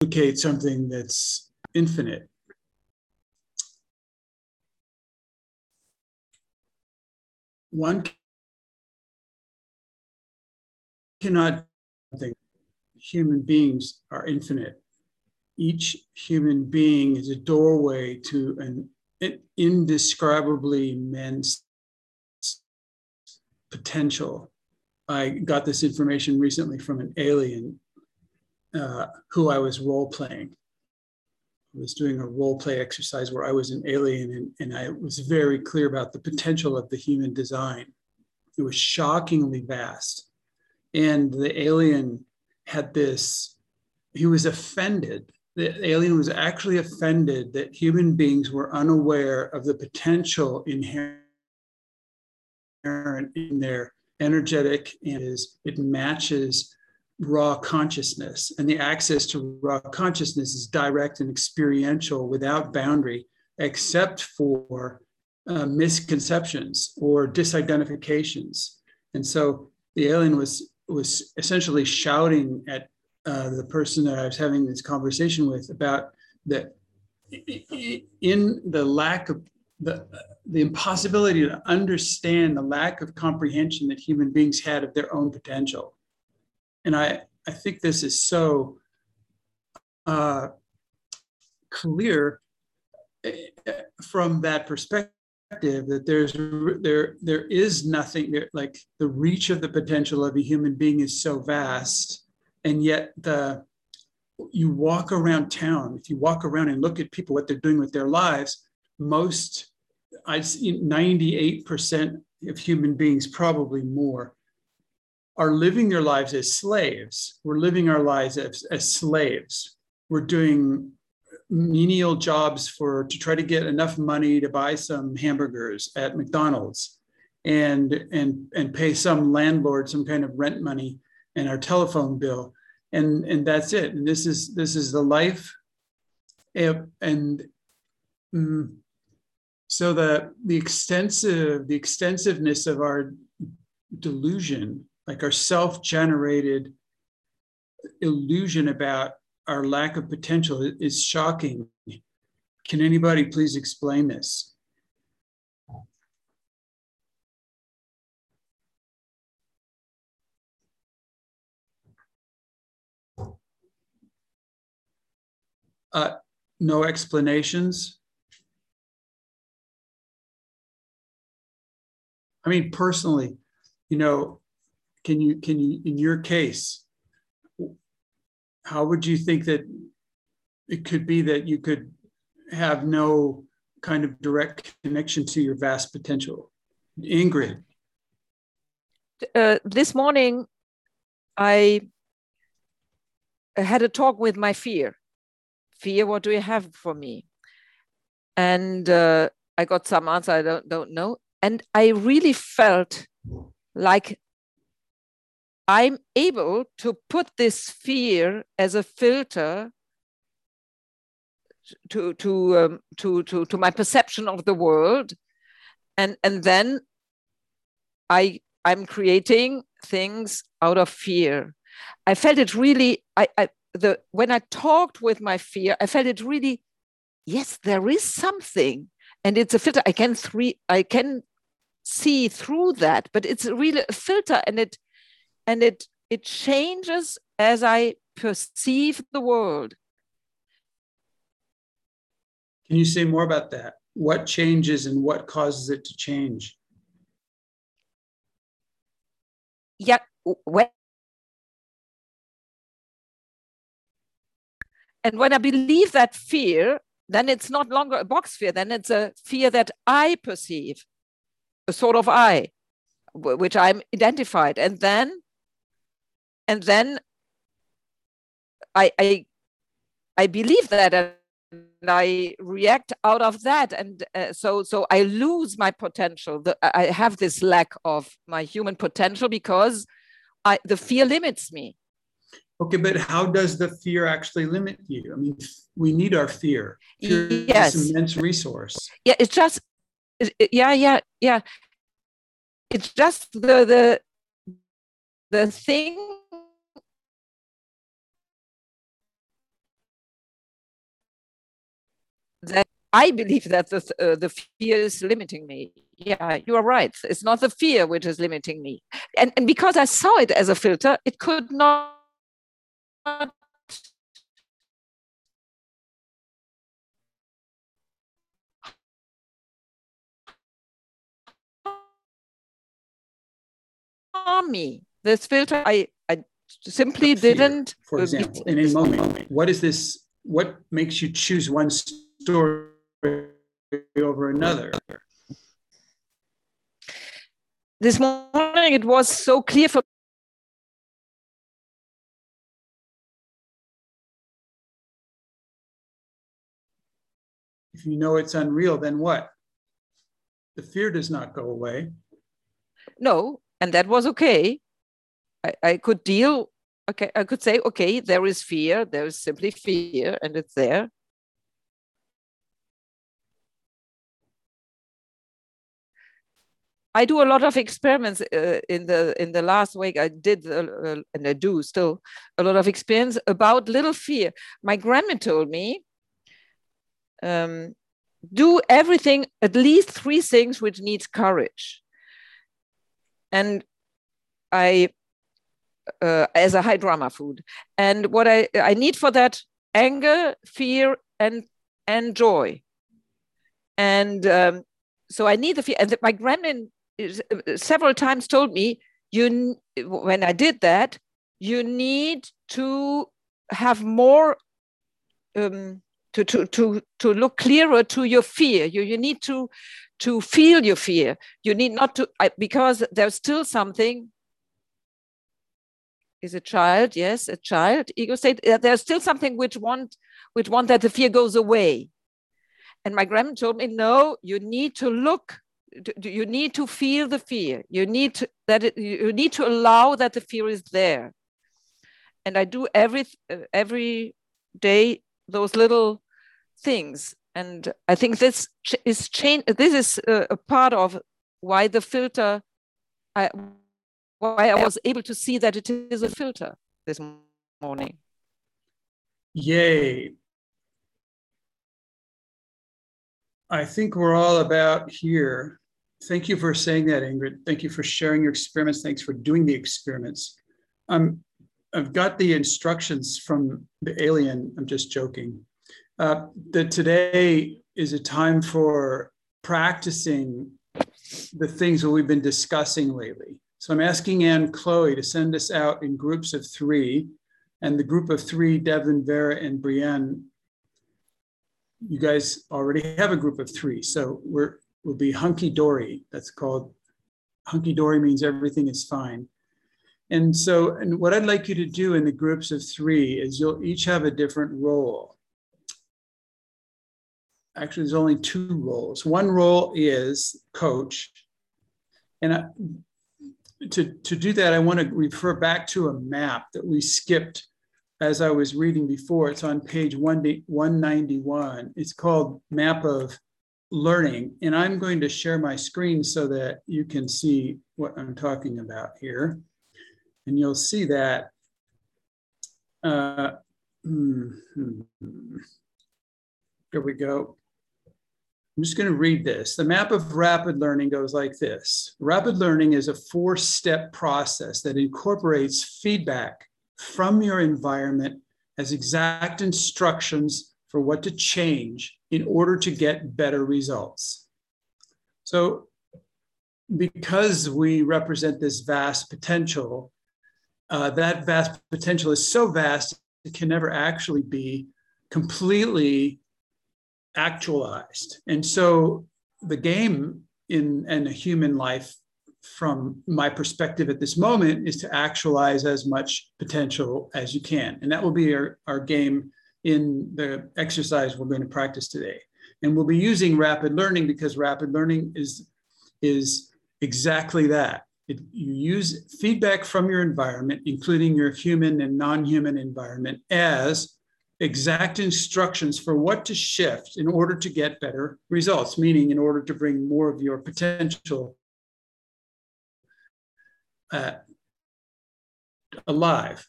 implicate something that's infinite. One cannot think human beings are infinite. Each human being is a doorway to an indescribably immense potential. I got this information recently from an alien uh, who I was role playing. I was doing a role play exercise where I was an alien and, and I was very clear about the potential of the human design. It was shockingly vast. And the alien had this, he was offended. The alien was actually offended that human beings were unaware of the potential inherent in their energetic and is it matches raw consciousness and the access to raw consciousness is direct and experiential without boundary except for uh, misconceptions or disidentifications and so the alien was was essentially shouting at uh, the person that i was having this conversation with about that in the lack of the, the impossibility to understand the lack of comprehension that human beings had of their own potential. And I, I think this is so uh, clear eh, from that perspective that there's there there is nothing there like the reach of the potential of a human being is so vast. And yet the you walk around town if you walk around and look at people what they're doing with their lives most, I'd 98% of human beings, probably more, are living their lives as slaves. We're living our lives as, as slaves. We're doing menial jobs for to try to get enough money to buy some hamburgers at McDonald's and and and pay some landlord some kind of rent money and our telephone bill and and that's it and this is this is the life and, and mm, so the the extensive the extensiveness of our delusion like our self-generated illusion about our lack of potential is shocking. Can anybody please explain this? Uh, no explanations? I mean, personally, you know, can you can you in your case, how would you think that it could be that you could have no kind of direct connection to your vast potential? Ingrid. Uh, this morning, I had a talk with my fear. Fear, what do you have for me? And uh, I got some answer I don't don't know and I really felt like I'm able to put this fear as a filter to to um, to to to my perception of the world, and and then I I'm creating things out of fear. I felt it really. I, I the when I talked with my fear, I felt it really. Yes, there is something and it's a filter i can three i can see through that but it's really a filter and it and it it changes as i perceive the world. Can you say more about that? What changes and what causes it to change? Yeah when and when i believe that fear then it's not longer a box fear, then it's a fear that I perceive, a sort of I, which I'm identified. And then, and then I, I, I believe that and I react out of that. And uh, so, so I lose my potential. The, I have this lack of my human potential because I, the fear limits me. Okay, but how does the fear actually limit you? I mean, we need our fear. fear yes, is immense resource. Yeah, it's just, yeah, yeah, yeah. It's just the the the thing I believe that the, uh, the fear is limiting me. Yeah, you are right. It's not the fear which is limiting me. And, and because I saw it as a filter, it could not harm me. This filter, I, I simply Fear, didn't. For example, in a moment, what is this? What makes you choose one story over another? This morning, it was so clear for If you know it's unreal, then what? The fear does not go away. no, and that was okay. I, I could deal. Okay, I could say, okay, there is fear. There is simply fear, and it's there. I do a lot of experiments uh, in the in the last week. I did uh, uh, and I do still a lot of experience about little fear. My grandma told me, um, do everything at least three things which needs courage. And I, uh, as a high drama food, and what I I need for that anger, fear, and and joy. And um, so I need the fear. And my grandma several times told me you when i did that you need to have more um, to, to, to, to look clearer to your fear. You, you need to to feel your fear. You need not to I, because there's still something. Is a child yes a child. Ego state there's still something which want which want that the fear goes away. And my grandma told me no you need to look you need to feel the fear. You need to, that it, you need to allow that the fear is there. And i do every uh, every day those little things. And i think this is change this is a, a part of why the filter I, why i was able to see that it is a filter this morning. Yay. I think we're all about here thank you for saying that, Ingrid. Thank you for sharing your experiments. Thanks for doing the experiments. Um, I've got the instructions from the alien. I'm just joking. Uh, that today is a time for practicing the things that we've been discussing lately. So I'm asking Anne Chloe to send us out in groups of three. And the group of three, Devin, Vera, and Brienne, you guys already have a group of three. So we're will be hunky dory. That's called hunky dory means everything is fine. And so, and what I'd like you to do in the groups of three is you'll each have a different role. Actually, there's only two roles. One role is coach. And I, to, to do that, I want to refer back to a map that we skipped as I was reading before. It's on page 191. It's called Map of learning. And I'm going to share my screen so that you can see what I'm talking about here. And you'll see that. Uh, hmm, Here we go. I'm just going to read this. The map of rapid learning goes like this Rapid learning is a four step process that incorporates feedback from your environment as exact instructions for what to change in order to get better results. So, because we represent this vast potential, uh, that vast potential is so vast, it can never actually be completely actualized. And so, the game in, in a human life, from my perspective at this moment, is to actualize as much potential as you can. And that will be our, our game in the exercise we're going to practice today. And we'll be using rapid learning because rapid learning is, is exactly that. It, you use feedback from your environment, including your human and non human environment, as exact instructions for what to shift in order to get better results, meaning, in order to bring more of your potential uh, alive.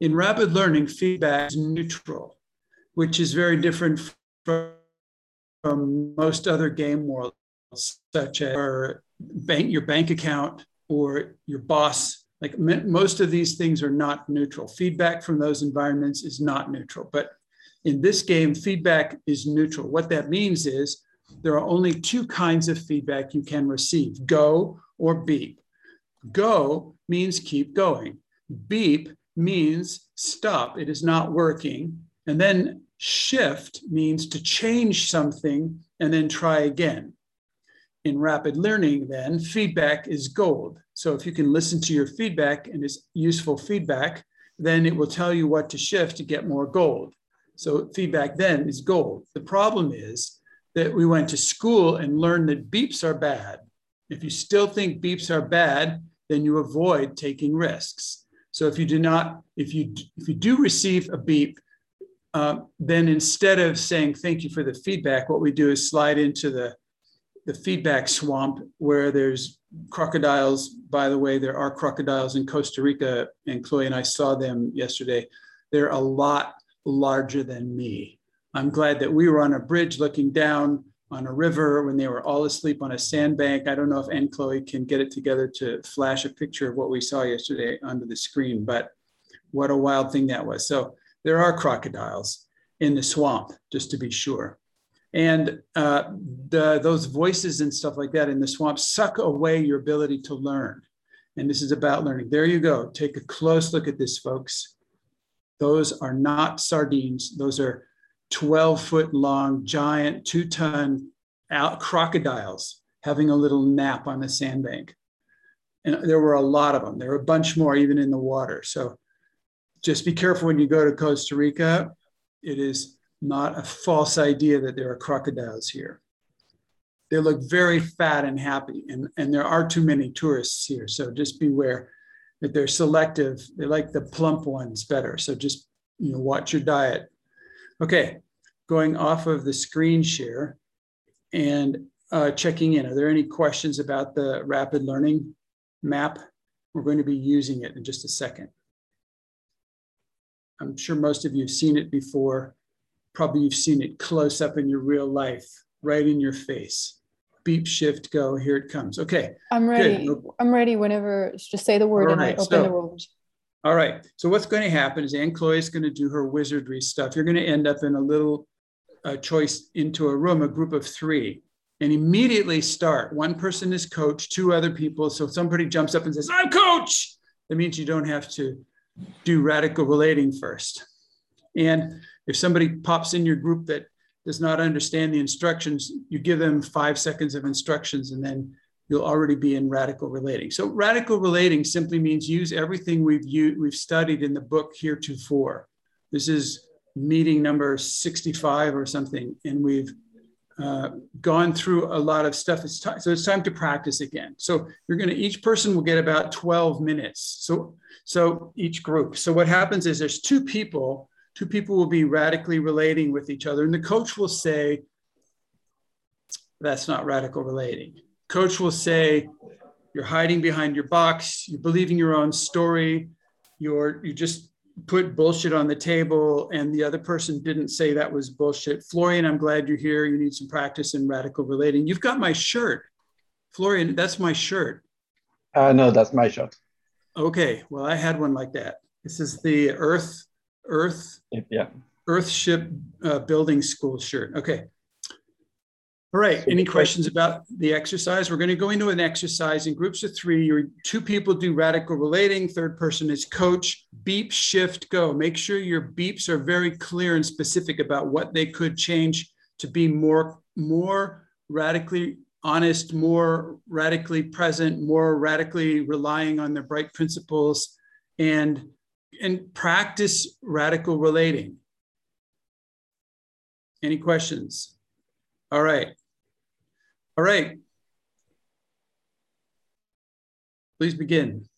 In rapid learning, feedback is neutral which is very different from from most other game worlds, such as bank, your bank account or your boss. Like most of these things are not neutral. Feedback from those environments is not neutral. But in this game, feedback is neutral. What that means is there are only two kinds of feedback you can receive go or beep. Go means keep going. Beep means stop, it is not working. And then shift means to change something and then try again. In rapid learning, then, feedback is gold. So if you can listen to your feedback and it's useful feedback, then it will tell you what to shift to get more gold. So feedback then is gold. The problem is that we went to school and learned that beeps are bad. If you still think beeps are bad, then you avoid taking risks. So if you do not, if you if you do receive a beep, uh, then instead of saying thank you for the feedback, what we do is slide into the the feedback swamp where there's crocodiles. By the way, there are crocodiles in Costa Rica, and Chloe and I saw them yesterday. They're a lot larger than me. I'm glad that we were on a bridge looking down on a river when they were all asleep on a sandbank. I don't know if Anne Chloe can get it together to flash a picture of what we saw yesterday under the screen, but what a wild thing that was. So there are crocodiles in the swamp, just to be sure. And uh, the, those voices and stuff like that in the swamp suck away your ability to learn. And this is about learning. There you go. Take a close look at this, folks. Those are not sardines. Those are 12 foot long, giant, two ton out crocodiles having a little nap on the sandbank. And there were a lot of them. There were a bunch more even in the water. So just be careful when you go to Costa Rica. It is not a false idea that there are crocodiles here. They look very fat and happy, and, and there are too many tourists here. So just beware that they're selective. They like the plump ones better. So just you know, watch your diet. Okay, going off of the screen share and uh, checking in. Are there any questions about the rapid learning map? We're going to be using it in just a second. I'm sure most of you have seen it before. Probably you've seen it close up in your real life, right in your face. Beep, shift, go. Here it comes. Okay. I'm ready. Good. I'm ready whenever. Just say the word and I open so, the rooms. All right. So what's going to happen is Anne Chloe is going to do her wizardry stuff. You're going to end up in a little uh, choice into a room, a group of three, and immediately start. One person is coach, two other people. So somebody jumps up and says, "I'm coach." That means you don't have to do radical relating first. And if somebody pops in your group that does not understand the instructions, you give them five seconds of instructions, and then you'll already be in radical relating. So radical relating simply means use everything we've used, we've studied in the book heretofore. This is meeting number 65 or something, and we've uh, gone through a lot of stuff. It's time, so it's time to practice again. So you're going to each person will get about 12 minutes. So so each group. So what happens is there's two people. Two people will be radically relating with each other, and the coach will say, "That's not radical relating." coach will say, you're hiding behind your box, you're believing your own story, you're you just put bullshit on the table and the other person didn't say that was bullshit. Florian, I'm glad you're here. You need some practice in radical relating. You've got my shirt. Florian, that's my shirt. Uh, no, that's my shirt. Okay, well, I had one like that. This is the Earth, Earth, yeah, Earthship uh, Building School shirt. Okay, all right. Any questions about the exercise? We're going to go into an exercise in groups of three. Your two people do radical relating. Third person is coach. Beep, shift, go. Make sure your beeps are very clear and specific about what they could change to be more, more radically honest, more radically present, more radically relying on their bright principles, and and practice radical relating. Any questions? All right. All right. Please begin.